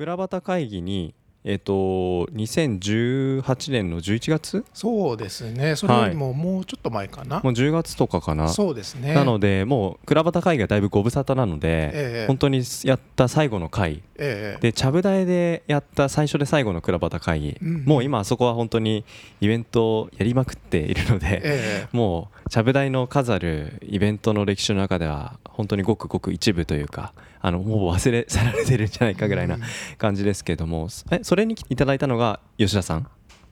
倉端会議にえっ、と2018年の11月？そうですね。それよりももうちょっと前かな、もう10月とかかな。そうですね。なのでもう倉端会議がだいぶご無沙汰なので、ええ。本当にやった最後の回ええ。でちゃぶ台でやった最初で最後の倉端会議、うん。もう今あそこは本当にイベントをやりまくっているので、えもうちゃぶ台の数あるイベントの歴史の中では本当にごくごく一部というかあのもう忘れ去られてるんじゃないかぐらいなうん。感じですけども。えそれにいただいたのが吉田さん？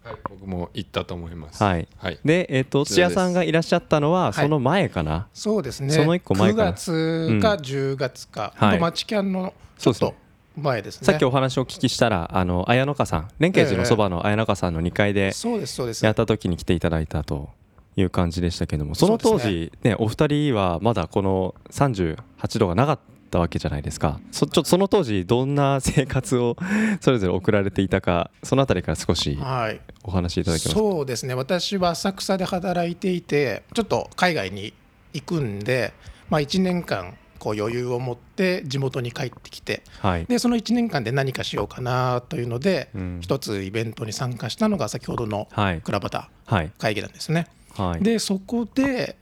はい、僕も行ったと思います。はい。はい。で、えっと土屋さんがいらっしゃったのははい。その前かな、そうですね。その一個前かな？9月か10月か、はい。ほんとマチキャンのちょっと前ですね。さっきお話をお聞きしたらあの綾乃花さん。連携寺のそばの綾乃花さんの2階でそうですそうです。やった時に来ていただいたという感じでしたけども。その当時ねお二人はまだこの38度がなかったわけじゃないですか。そちょっとその当時どんな生活を それぞれ送られていたかそのあたりから少しはい。お話しいただけますか？そうですね。私は浅草で働いていてちょっと海外に行くんで、まあ、1年間こう余裕を持って地元に帰ってきてはい。でその1年間で何かしようかなというので、うん。一つイベントに参加したのが先ほどのはい。倉端はい。会議なんですね。はい。でそこで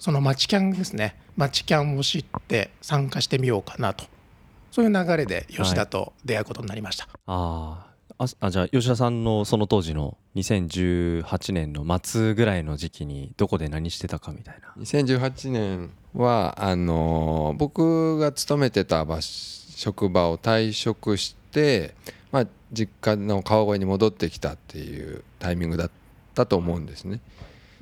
そのマチキャンですね。マチキャンを知って参加してみようかなと。そういう流れで吉田と出会うことになりました。あー。ああじゃあ吉田さんのその当時の2018年の末ぐらいの時期にどこで何してたかみたいな。2018年はあのー僕が勤めてた場所職場を退職して、まあ、実家の川越に戻ってきたっていうタイミングだったと思うんですね。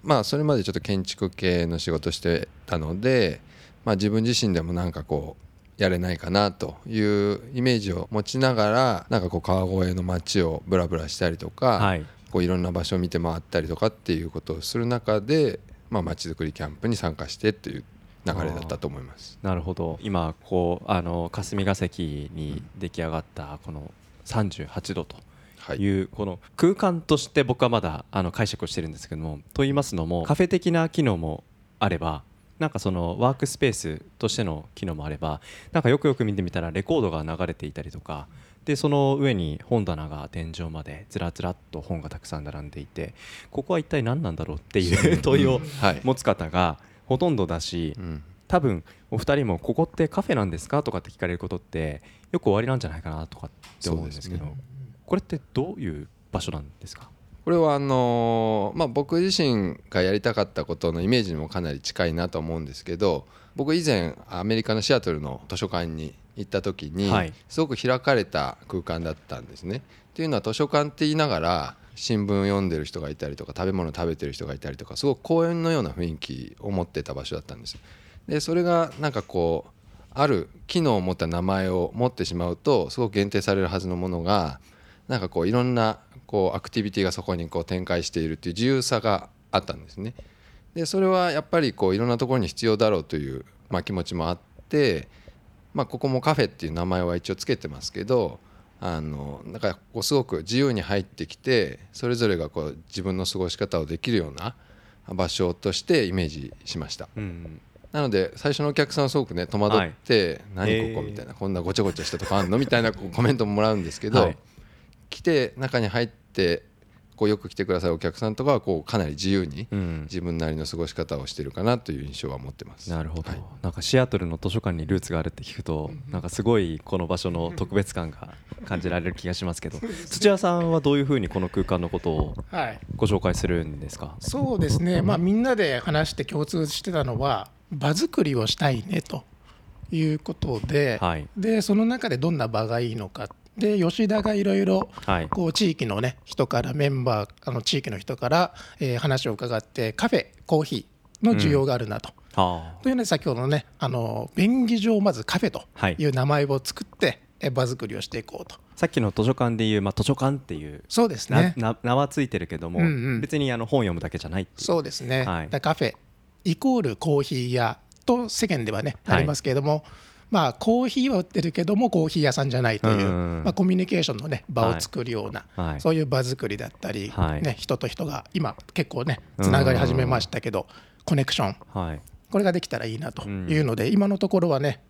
まあそれまでちょっと建築系の仕事してたので、まあ、自分自身でもなんかこうやれないかなというイメージを持ちながらなんかこう川越の街をブラブラしたりとか、はいこういろんな場所を見て回ったりとかっていうことをする中でまあ街づくりキャンプに参加してっていう流れだったと思います。なるほど今こうあの霞が関に出来上がったこの38度とはい、いうこの空間として僕はまだあの解釈をしてるんですけどもと言いますのもカフェ的な機能もあればなんかそのワークスペースとしての機能もあればなんかよくよく見てみたらレコードが流れていたりとかでその上に本棚が天井までずらずらっと本がたくさん並んでいてここは一体何なんだろうっていう問いをはい。持つ方がほとんどだしうん。多分お二人もここってカフェなんですか？とかって聞かれることってよく終わりなんじゃないかな？とかって思うんですけどこれってどういう場所なんですか？これはあのーまあ、僕自身がやりたかったことのイメージにもかなり近いなと思うんですけど僕以前アメリカのシアトルの図書館に行った時に、はいすごく開かれた空間だったんですね。っていうのは図書館って言いながら新聞読んでる人がいたりとか食べ物食べてる人がいたりとかすごく公園のような雰囲気を持ってた場所だったんです。でそれがなんかこうある機能を持った名前を持ってしまうとすごく限定されるはずのものがなんかこういろんなこうアクティビティがそこにこう展開しているっていう自由さがあったんですね。でそれはやっぱりこういろんなところに必要だろうという、まあ、気持ちもあって、まあ、ここもカフェっていう名前は一応つけてますけどあのなんかこうすごく自由に入ってきてそれぞれがこう自分の過ごし方をできるような場所としてイメージしました。うんなので最初のお客さんはすごくね戸惑って「はい何ここ?」みたいな「こんなごちゃごちゃしたとこあんの?」みたいなコメントももらうんですけど、はい来て中に入ってこうよく来てくださるお客さんとかはこうかなり自由にうん。自分なりの過ごし方をしてるかなという印象は持ってます。なるほど、はい。なんかシアトルの図書館にルーツがあるって聞くとなんかすごいこの場所の特別感が感じられる気がしますけど。土屋さんはどういうふうにこの空間のことをはい、ご紹介するんですか？そうですね、まあ、みんなで話して共通してたのは場作りをしたいねということで,、はい。でその中でどんな場がいいのかで吉田がいろい。ろ地域の、ね、人からメンバーあの地域の人から、えー話を伺ってカフェコーヒーの需要があるなと。あ。というので先ほどのねあの便宜上まずカフェとはい。いう名前を作って、え場作りをしていこうと。さっきの図書館でいう、まあ、図書館っていうそうですなね。な名はついてるけども、うんうん。別にあの本読むだけじゃないそうですね、はい。カフェイコールコーヒー屋と世間ではね、はい。ありますけれどもまあコーヒーは売ってるけどもコーヒー屋さんじゃないという、まあ、コミュニケーションのね場を作るような、はい。そういう場作りだったり、はい。ね、人と人が今結構ねつながり始めましたけど、コネクション。はい。これができたらいいなというので、今のところはね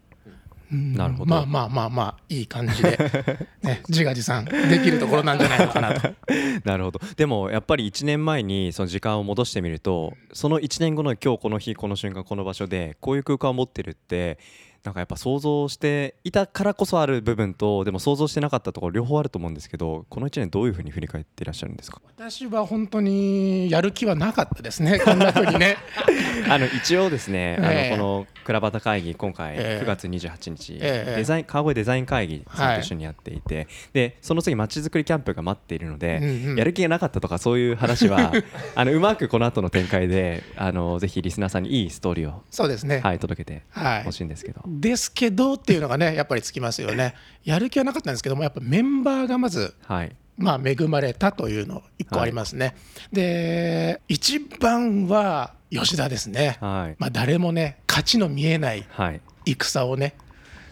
うんなるほど。まあまあまあまあいい感じで、ね、自画自賛できるところなんじゃないのかなと。なるほど。でもやっぱり1年前にその時間を戻してみるとその1年後の今日この日この瞬間この場所でこういう空間を持ってるってなんかやっぱ想像していたからこそある部分とでも想像してなかったところ両方あると思うんですけどこの1年どういうふうに振り返っていらっしゃるんですか？私は本当にやる気はなかったですね。こんな風にね。あの一応ですね、ええ。あのこの倉端会議今回ええ。9月28日、ええ。デザイン川越デザイン会議さんと一緒にやっていて、でその次まちづくりキャンプが待っているので、うんうん。やる気がなかったとかそういう話は あのうまくこの後の展開であのぜひリスナーさんにいいストーリーを、そうですね、はい、届けてはい。ほしいんですけど、ですけどっていうのがねやっぱりつきますよね。やる気はなかったんですけどもやっぱメンバーがまずはい。まあ恵まれたというの一個ありますね、で一番は吉田ですね、はい。まあ、誰もね勝ちの見えないはい。戦をね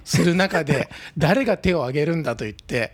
する中で 誰が手を挙げるんだと言って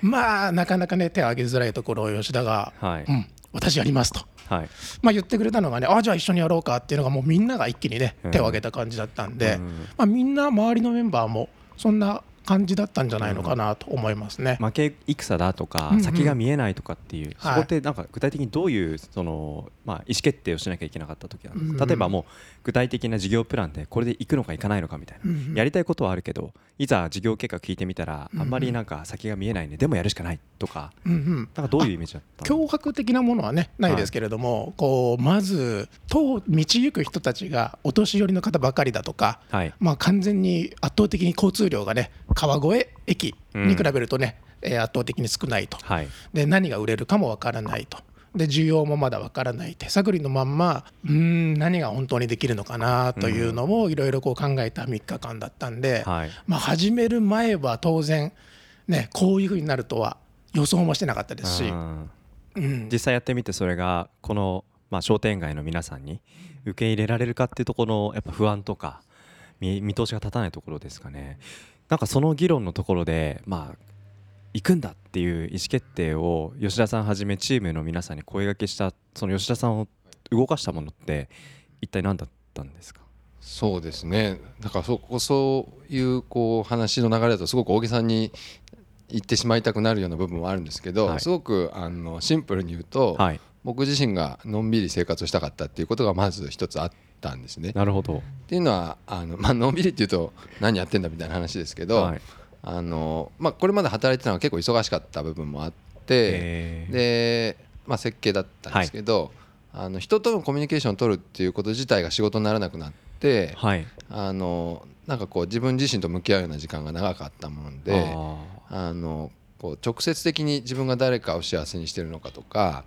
まあなかなかね手を挙げづらいところを吉田が「はい。うん私やります」と。はい。まあ、言ってくれたのがね、あじゃあ一緒にやろうかっていうのが、もうみんなが一気にねうん、手を挙げた感じだったんで、うん。まあ、みんな、周りのメンバーも、そんな感じだったんじゃないのかなと思いますね。負け戦だとか、うんうん。先が見えないとかっていう、はい。そこってなんか具体的にどういうその、まあ、意思決定をしなきゃいけなかった時なんです。か、うんうん。例えばもう具体的な事業プランでこれで行くのか行かないのかみたいな、うんうん。やりたいことはあるけどいざ事業計画聞いてみたらあんまりなんか先が見えないねでもやるしかないとかうんうん。なんかどういうイメージだったの？脅迫的なものはねないですけれども、こうまず道道行く人たちがお年寄りの方ばかりだとか、はい。まあ、完全に圧倒的に交通量がね川越駅に比べるとね、えー圧倒的に少ないと。はい。で何が売れるかもわからないと。で需要もまだわからない手探りのまんまうーん何が本当にできるのかなというのをいろいろこう考えた3日間だったんで、はい。まあ、始める前は当然ねこういうふうになるとは予想もしてなかったですし、うん。うん。実際やってみてそれがこの、まあ、商店街の皆さんに受け入れられるかっていうところのやっぱ不安とか見見通しが立たないところですかねなんかその議論のところでまあ行くんだっていう意思決定を吉田さんはじめチームの皆さんに声掛けしたその吉田さんを動かしたものって一体何だったんですか？そうですね。だからそこそういうこう話の流れだとすごく大げさに言ってしまいたくなるような部分もあるんですけど、はい。すごくあのシンプルに言うと、はい僕自身がのんびり生活をしたかったっていうことがまず一つあったんですね。なるほど。っていうのはあの、まあのんびりっていうと何やってんだみたいな話ですけど、はい。あのまあ、これまで働いてたのは結構忙しかった部分もあって、え。ーで、まあ、設計だったんですけど、あの人とのコミュニケーションを取るっていうこと自体が仕事にならなくなって、はい。あのなんかこう自分自身と向き合うような時間が長かったものでああのこう直接的に自分が誰かを幸せにしてるのかとか、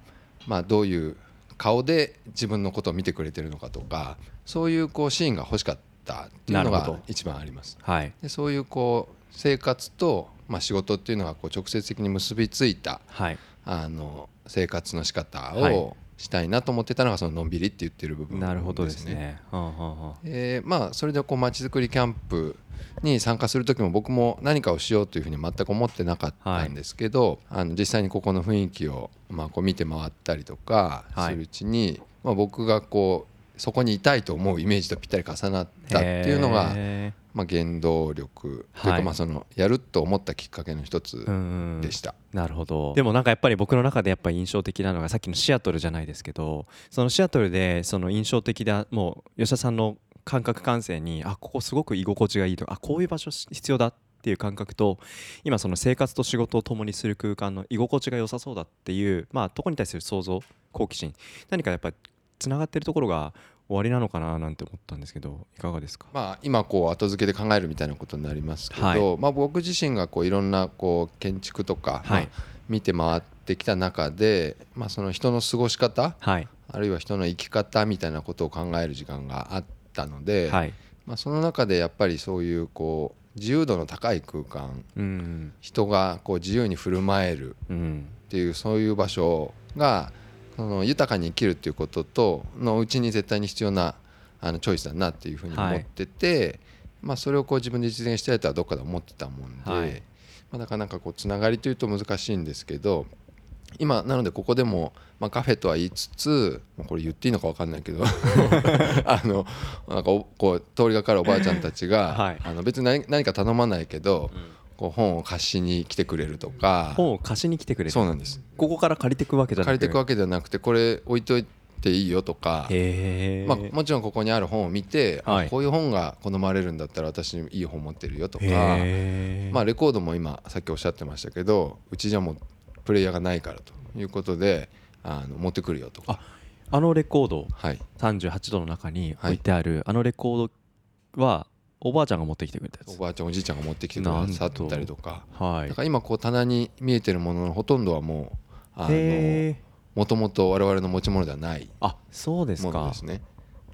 まあ、どういう顔で自分のことを見てくれてるのかとかそういうこうシーンが欲しかったっていうのが一番あります。ーはい。でそういうこう生活と、まあ、仕事っていうのがこう直接的に結びついたはい。あの生活の仕方はい。をしたいなと思ってたのがそののんびりって言ってる部分なるほどですね。はあはあはあ。えーまあそれでこうまちづくりキャンプに参加する時も僕も何かをしようというふうに全く思ってなかったんですけど、あの実際にここの雰囲気をまあこう見て回ったりとかはい。するうちに、まあ、僕がこうそこにいたいと思うイメージとぴったり重なったっていうのが、へまあ、原動力。というはい。かまあそのやると思ったきっかけの一つでした。なるほど。でもなんかやっぱり僕の中でやっぱり印象的なのがさっきのシアトルじゃないですけどそのシアトルでその印象的なもう吉田さんの感覚感性にあここすごく居心地がいいとかあこういう場所必要だっていう感覚と今その生活と仕事を共にする空間の居心地が良さそうだっていうまあとこに対する想像好奇心何かやっぱりつながってるところが終わりなのかななんて思ったんですけどいかがですか？まあ、今こう後付けで考えるみたいなことになりますけど、はい。まあ、僕自身がこういろんなこう建築とか、見て回ってきた中で、まあ、その人の過ごし方はい。あるいは人の生き方みたいなことを考える時間があったので、はい。まあ、その中でやっぱりそういうこう自由度の高い空間うん。人がこう自由に振る舞えるうん。っていうそういう場所がその豊かに生きるっていうこととのうちに絶対に必要なあのチョイスだなっていうふうに思ってて、まあ、それをこう自分で実現したいとはどっかで思ってたもんで、はい。まあ、なかなかこうつながりというと難しいんですけど今なのでここでも、まあ、カフェとは言いつつこれ言っていいのか分かんないけど あのなんかおこう通りがかるおばあちゃんたちが、はい。あの別に何何か頼まないけど、こう本を貸しに来てくれるとか。本を貸しに来てくれる。そうなんです。ここから借りてくわけじゃなく借りていくわけではなくてこれ置いといていいよとか、まあ、もちろんここにある本を見て、あはい。こういう本が好まれるんだったら私いい本持ってるよとか、まあ、レコードも今さっきおっしゃってましたけどうちじゃもうプレイヤーがないからということであの持ってくるよとか。あのレコードはい。38度の中に置いてある、あのレコードはおばあちゃんが持ってきてくれたやつ。おばあちゃんおじいちゃんが持ってきてくださったりとか。はい。だから今こう棚に見えてるもののほとんどはもうあのへえ。もともと我々の持ち物ではないあそうですものかですね。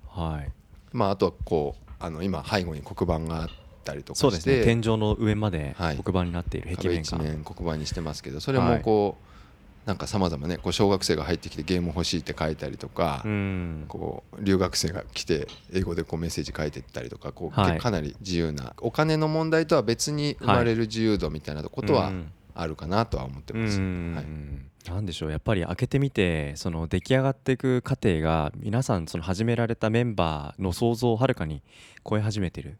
はい。まあ、あとはこうあの今背後に黒板があったりとかそうですしてね。天井の上まではい黒板になっている壁壁一面が、面黒板にしてますけどそれもこう、なんかさまざまねこう小学生が入ってきてゲーム欲しいって書いたりとか、うん。こう留学生が来て英語でこうメッセージ書いてったりとかこう、はい。かなり自由なお金の問題とは別に生まれる自由度みたいなことはうん。あるかなとは思ってます。うん。はい。なんでしょう。やっぱり開けてみてその出来上がっていく過程が皆さんその始められたメンバーの想像をはるかに超え始めてる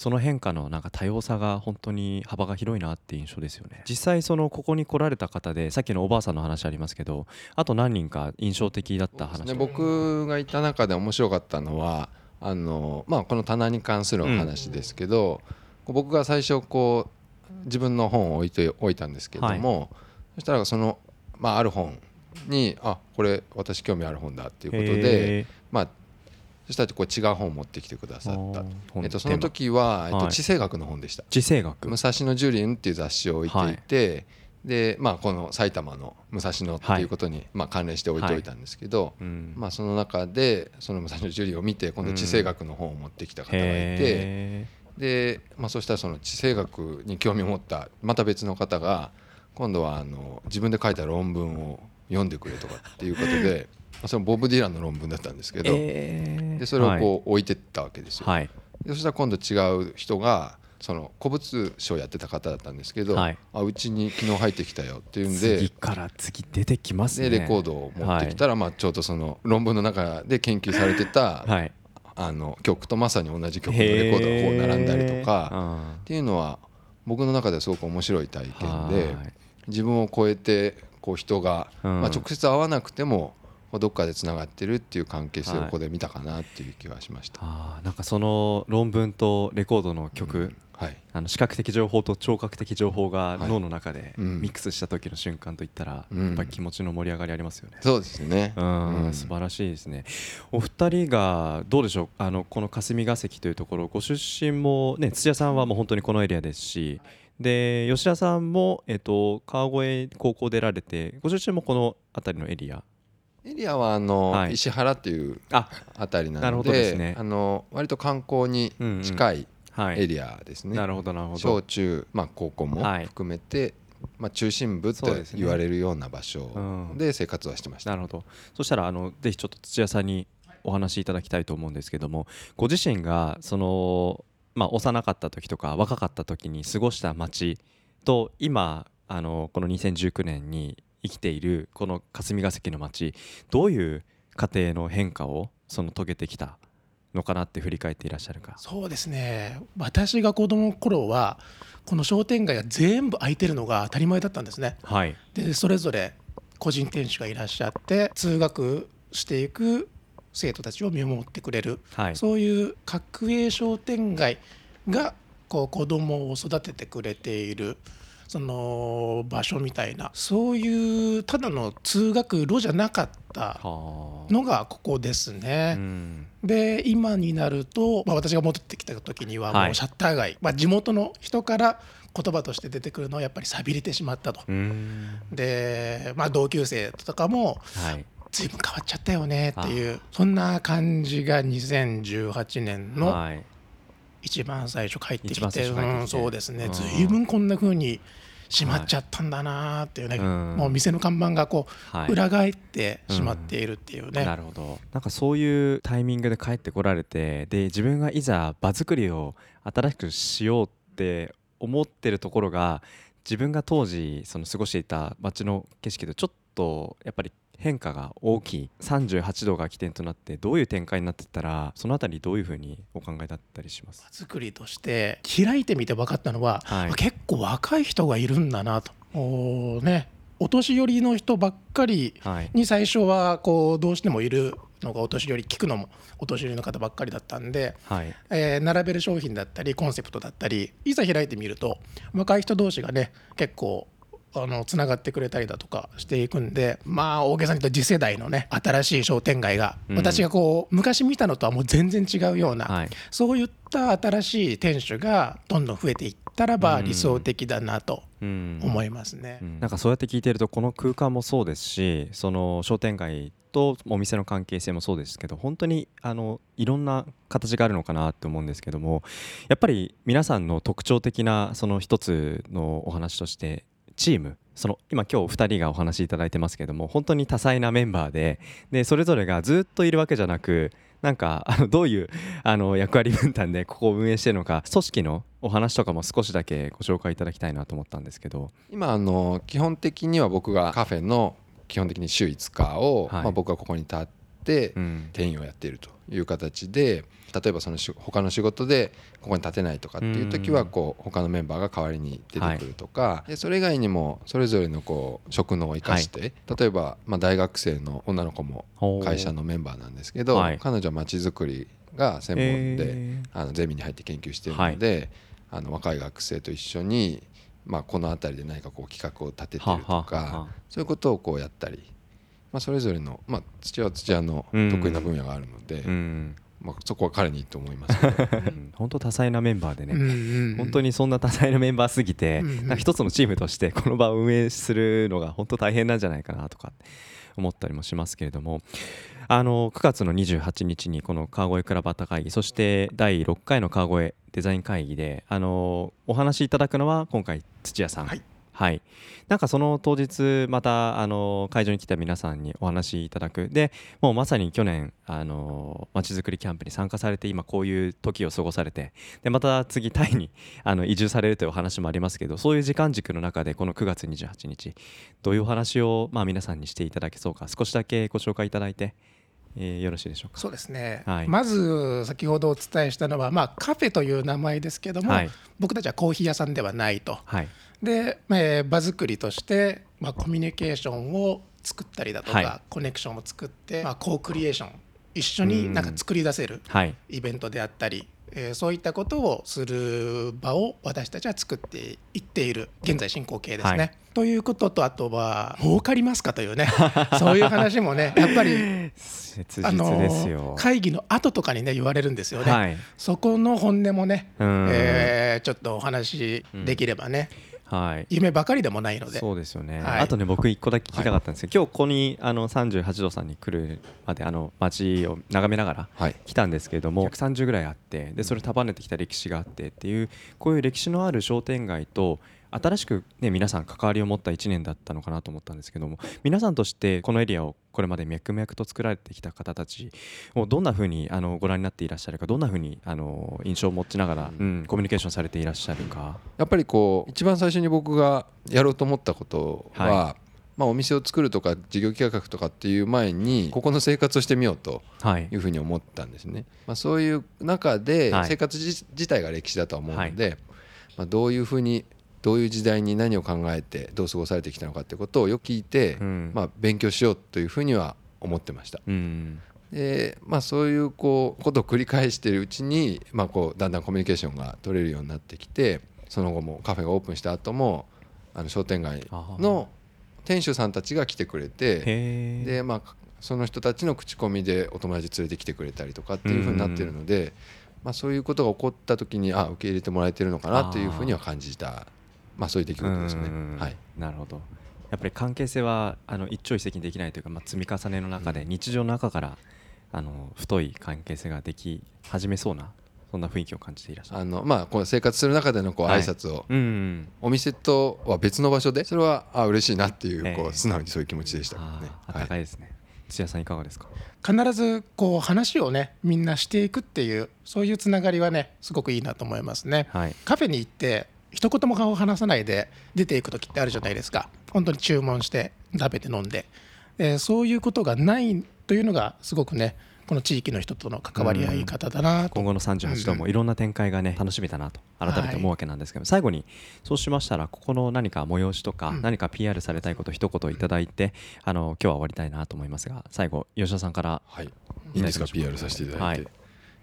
その変化のなんか多様さが本当に幅が広いなっていう印象ですよね。実際そのここに来られた方でさっきのおばあさんの話ありますけどあと何人か印象的だった話ね、僕がいた中で面白かったのはあの、まあ、この棚に関するお話ですけど、こう僕が最初こう自分の本を置いておいたんですけれども、そしたらその、まあ、ある本にあこれ私興味ある本だっていうことで、へまあ、そしたらこう違う本を持ってきてくださった。えっと、その時は、えっと、はい。地政学の本でした。地政学。武蔵野樹林っていう雑誌を置いていて、でまあ、この埼玉の武蔵野っていうことに、まあ、関連して置いておいたんですけど、うん。まあ、その中でその武蔵野樹林を見て今度地政学の本を持ってきた方がいて、へで、まあ、そしたらその地政学に興味を持ったまた別の方が今度はあの自分で書いた論文を読んでくれとかっていうことで、まあそれボブ・ディランの論文だったんですけーど、えー。でそれをこう置いてったわけですよ。はい。でそしたら今度違う人がその古物商やってた方だったんですけど、はい。あうちに昨日入ってきたよっていうんで次から次出てきますね。でレコードを持ってきたら、まあ、ちょうどその論文の中で研究されてた、はい。あの曲とまさに同じ曲のレコードがこう並んだりとへかー。っていうのは僕の中ではすごく面白い体験ではい。自分を超えてこう人が、うん。まあ、直接会わなくてもどっかでつながってるっていう関係性をはい。ここで見たかなっていう気はしました。あーなんかその論文とレコードの曲、はい。あの視覚的情報と聴覚的情報がはい。脳の中でうん。ミックスした時の瞬間といったら、うん。やっぱり気持ちの盛り上がりありますよね。そうですね、うんうん。素晴らしいですね。お二人がどうでしょう？あのこの霞が関というところご出身もね土屋さんはもう本当にこのエリアですしで吉田さんも、えっと川越高校出られてご出身もこの辺りのエリアエリアはあの、はい。石原っていうああたりなのでね。あの割と観光に近いはい。エリアですね、なるほどなるほど。小中、まあ、高校もはい。含めて、まあ、中心部ってそうですね。言われるような場所うん。で生活はしてました、なるほど。そしたらあのぜひちょっと土屋さんにお話しいただきたいと思うんですけどもご自身がその、まあ、幼かった時とか若かった時に過ごした街と今あのこの2019年に生きているこの霞が関の街どういう過程の変化をその遂げてきたのかなって振り返っていらっしゃるか？そうですね。私が子供の頃はこの商店街が全部空いてるのが当たり前だったんですね。はい、でそれぞれ個人店主がいらっしゃって通学していく生徒たちを見守ってくれる、はい。そういう角栄商店街がこう子供を育ててくれているその場所みたいな。そういうただの通学路じゃなかったはあ。のがここですね。うん。で今になると、まあ、私が戻ってきた時にはもはい。うシャッター街、まあ、地元の人から言葉として出てくるのはやっぱり寂れてしまったと。うん。で、まあ、同級生とかもはい。随分変わっちゃったよねっていうそんな感じが2018年のはい一番最初帰ってきて,、うん、そうですね。うん。随分こんな風に閉まっちゃったんだなっていうね、うん。もう店の看板がこはい。う裏返ってしまっているっていうね、なるほど。なんかそういうタイミングで帰ってこられてで自分がいざ場作りを新しくしようって思ってるところが自分が当時その過ごしていた街の景色とちょっとやっぱり変化が大きい。38度が起点となってどういう展開になってったらそのあたりどういうふうにお考えだったりします？作りとして開いてみて分かったのは、はい。結構若い人がいるんだなと。おね。お年寄りの人ばっかりはい。に最初はこうどうしてもいるのがお年寄り聞くのもお年寄りの方ばっかりだったんで、はい。えー並べる商品だったりコンセプトだったりいざ開いてみると若い人同士がね結構あのつながってくれたりだとかしていくんでまあ大げさに言うと次世代のね新しい商店街が、うん。私がこう昔見たのとはもう全然違うような、はい。そういった新しい店主がどんどん増えていったらばうん。理想的だなとうん。思いますね。うん。なんかそうやって聞いてるとこの空間もそうですしその商店街とお店の関係性もそうですけど本当にあのいろんな形があるのかなって思うんですけどもやっぱり皆さんの特徴的なその一つのお話としてチームその今今日2人がお話しいただいてますけども本当に多彩なメンバーででそれぞれがずっといるわけじゃなくなんかあのどういうあの役割分担でここを運営しているのか組織のお話とかも少しだけご紹介いただきたいなと思ったんですけど。今あの基本的には僕がカフェの基本的に週5日を、はい。まあ、僕がここに立ってうん。店員をやっているという形で例えばそのし他の仕事でここに立てないとかっていう時はうん。こう他のメンバーが代わりに出てくるとか、でそれ以外にもそれぞれのこう職能を生かして、例えばまあ大学生の女の子も会社のメンバーなんですけど、はい。彼女はまちづくりが専門で、えあのゼミに入って研究しているので、あの若い学生と一緒に、まあ、この辺りで何かこう企画を立ててるとか、そういうことをこうやったり、まあ、それぞれの、まあ、土屋は土屋の得意な分野があるので、うん。まあ、そこは彼にいいと思います 本当多彩なメンバーでね、うんうん本当にそんな多彩なメンバーすぎて、うんうん。なんか一つのチームとしてこの場を運営するのが本当大変なんじゃないかなとか思ったりもしますけれども。あの9月の28日にこの川越クラバタ会議そして第6回の川越デザイン会議であのお話しいただくのは今回土屋さん。はいはい、なんかその当日またあの会場に来た皆さんにお話しいただく。でもうまさに去年あのまちづくりキャンプに参加されて今こういう時を過ごされてでまた次タイにあの移住されるというお話もありますけどそういう時間軸の中でこの9月28日どういうお話をまあ皆さんにしていただけそうか少しだけご紹介いただいて、えーよろしいでしょうか？そうですね、はい。まず先ほどお伝えしたのは、まあ、カフェという名前ですけども、はい。僕たちはコーヒー屋さんではないと。はいで、えー場作りとして、まあ、コミュニケーションを作ったりだとか、はい。コネクションを作って、まあ、コークリエーション一緒になんか作り出せるはい。イベントであったり、えーそういったことをする場を私たちは作っていっている現在進行形ですね。はい。ということとあとは儲かりますかというね そういう話もねやっぱり切あの。会議の後とかにね言われるんですよね。はい。そこの本音もね、うん。えーちょっとお話しできればね、はい。夢ばかりでもないので。そうですよね、はい。あとね僕一個だけ聞きたかったんですけど、今日ここにあの38度さんに来るまであの街を眺めながらはい。来たんですけれども130ぐらいあってでそれ束ねてきた歴史があってっていうこういう歴史のある商店街と新しく、ね、皆さん関わりを持った1年だったのかなと思ったんですけども皆さんとしてこのエリアをこれまで脈々と作られてきた方たちをどんなふうにあのご覧になっていらっしゃるかどんなふうにあの印象を持ちながら、うん。コミュニケーションされていらっしゃるか。やっぱりこう一番最初に僕がやろうと思ったことは、はまあ、お店を作るとか事業計画とかっていう前にここの生活をしてみようとはい。いうふうに思ったんですね、まあ、そういう中ではい。生活自自体が歴史だとは思うので、まあ、どういうふうにどういう時代に何を考えてどう過ごされてきたのかってことをよく聞いて、うん。まあ、勉強しようというふうには思ってました。うん。でまあ、そういうこうことを繰り返しているうちに、まあ、こうだんだんコミュニケーションが取れるようになってきてその後もカフェがオープンした後もあの商店街の店主さんたちが来てくれてで、まあ、その人たちの口コミでお友達連れてきてくれたりとかっていうふうになってるので、まあ、そういうことが起こった時にあ受け入れてもらえてるのかなというふうには感じた、まあ、そういう出来事ですねうん。はいなるほどやっぱり関係性はあの一朝一夕にできないというか、まあ、積み重ねの中で日常の中からあの太い関係性ができ始めそうなそんな雰囲気を感じていらっしゃる。あのまあ、こう生活する中でのこうはい挨拶を、うんお店とは別の場所でそれはあ嬉しいなっていうこええう素直にそういう気持ちでしたね。あーはい温かいですね。土屋さんいかがですか？必ずこう話をねみんなしていくっていうそういうつながりはねすごくいいなと思いますね。はい。カフェに行って一言も顔を話さないで出ていく時ってあるじゃないですか。本当に注文して食べて飲んで、えーそういうことがないというのがすごくねこの地域の人との関わり合い方だなと。今後の38度もいろんな展開がね楽しみだなと改めて思うわけなんですけど、最後にそうしましたらここの何か催しとかうん。何か PR されたいこと一言いただいてあの今日は終わりたいなと思いますが最後吉田さんからはい、いいんですか？PR させていただいて、はい。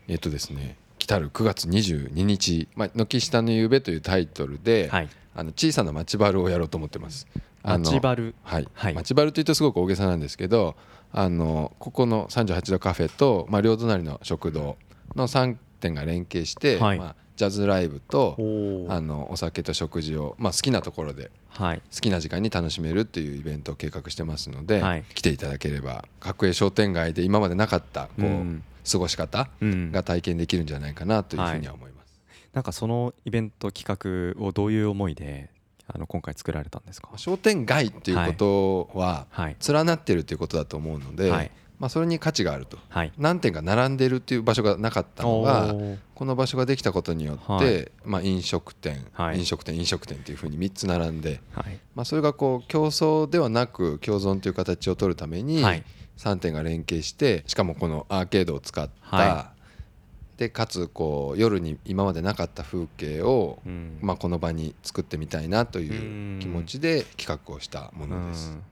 えっとですね来たる9月22日「まあ、軒下の夕べ」というタイトルで、はい。あの小さな町バルをやろうと思ってます。町バル？はい、はい。町バルというとすごく大げさなんですけどあのここの38度カフェと、まあ、両隣の食堂の3店が連携して、はい。まあ、ジャズライブとおあのお酒と食事を、まあ、好きなところではい。好きな時間に楽しめるっていうイベントを計画してますので、はい。来ていただければ角栄商店街で今までなかったこう、うん過ごし方うん。が体験できるんじゃないかなというふうには思います。なんかそのイベント企画をどういう思いであの今回作られたんですか？商店街っていうことははい。連なってるっていうことだと思うので、はい。まあ、それに価値があると。はい。何店か並んでるっていう場所がなかったのがこの場所ができたことによって、はい。まあ、飲食店、はい。飲食店飲食店っていうふうに3つ並んで、はい。まあ、それがこう競争ではなく共存という形を取るためにはい3店が連携してしかもこのアーケードを使った、はでかつこう夜に今までなかった風景を、うん。まあ、この場に作ってみたいなという気持ちで企画をしたものです。うん。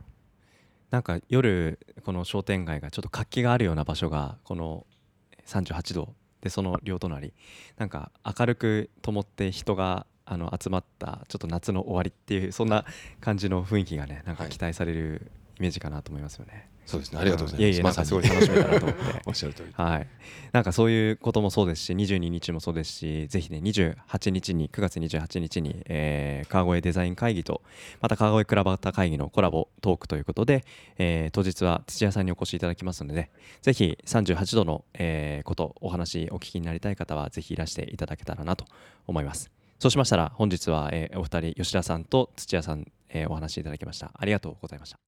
なんか夜この商店街がちょっと活気があるような場所がこの38度でその両隣。なんか明るく灯って人があの集まったちょっと夏の終わりっていうそんな感じの雰囲気がねなんかはい。期待されるイメージかなと思いますよね。そうですね。ありがとうございます。いえいえなんかすごい楽しみだなと思って。おっしゃる通り。はい、なんかそういうこともそうですし22日もそうですしぜひね28日に9月28日に、えー川越デザイン会議とまた川越クラバタ会議のコラボトークということで、えー当日は土屋さんにお越しいただきますので、ね、ぜひ38度の、えーことお話お聞きになりたい方はぜひいらしていただけたらなと思います。そうしましたら本日は、えーお二人吉田さんと土屋さん、えーお話しいただきました。ありがとうございました